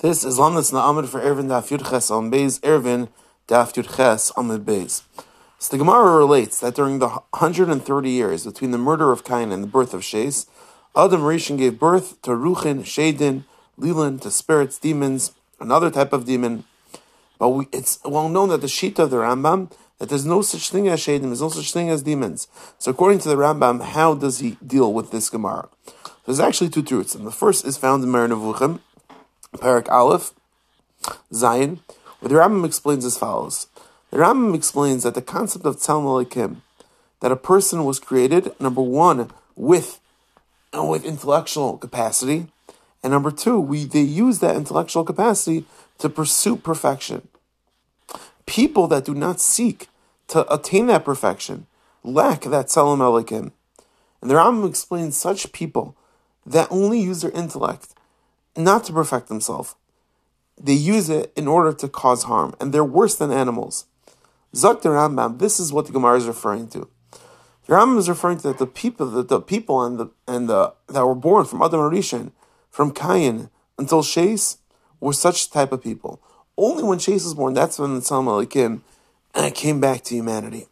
This is Lamnas Na'amid for Eruvin Daf Yud Ches on Beis, Eruvin Daf Yud Ches on the Beis. So the Gemara relates that during the 130 years between the murder of Cain and the birth of Shes, Adam Rishon gave birth to Ruchin, Shadin, Lilin, to spirits, demons, another type of demon. But we, it's well known that the Shita of the Rambam, that there's no such thing as Shadim, there's no such thing as demons. So according to the Rambam, how does he deal with this Gemara? There's actually two truths, and the first is found in Moreh Nevuchim, Perek Aleph, Zayin, where the Rambam explains as follows. The Rambam explains that the concept of Tzelem Elokim, that a person was created, number one, with, uh, with intellectual capacity, and number two, we they use that intellectual capacity to pursue perfection. People that do not seek to attain that perfection lack that Tzelem Elokim. And the Rambam explains such people that only use their intellect not to perfect themselves. They use it in order to cause harm, and they're worse than animals. Zak the Rambam, this is what the Gemara is referring to. The Rambam is referring to that the people, the, the people and the and the that were born from Adam Arishan, from Cain until Shes, were such type of people. Only when Shes was born, that's when the Tzelem uh, came back to humanity.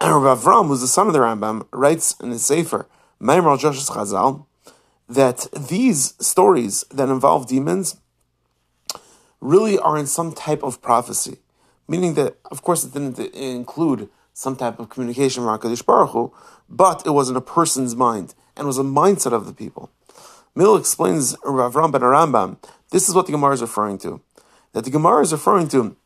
And Rav Avram, who's the son of the Rambam, writes in his Sefer, Maimar Joshua Chazal, that these stories that involve demons really are in some type of prophecy, meaning that, of course, it didn't include some type of communication from HaKadosh Baruch Hu, but it was in a person's mind and was a mindset of the people. Mill explains Rav Ram ben Arambam, this is what the Gemara is referring to. That the Gemara is referring to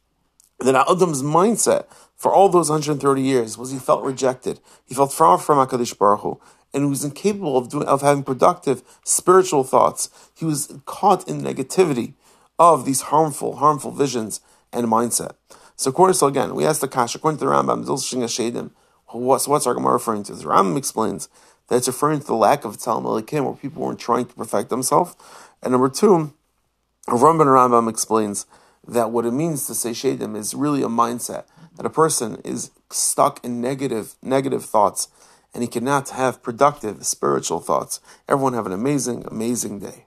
that Adam's mindset for all those 130 years was he felt rejected. He felt far from HaKadosh Baruch Hu and he was incapable of doing of having productive spiritual thoughts. He was caught in negativity of these harmful, harmful visions and mindset. So according to again, we asked the Kash, according to the Rambam, what's what's our Gemara referring to? The Rambam explains that it's referring to the lack of Elokim, where people weren't trying to perfect themselves. And number two, Rambam Rambam explains that what it means to say Shadim is really a mindset that a person is stuck in negative negative thoughts and he cannot have productive spiritual thoughts. Everyone have an amazing, amazing day.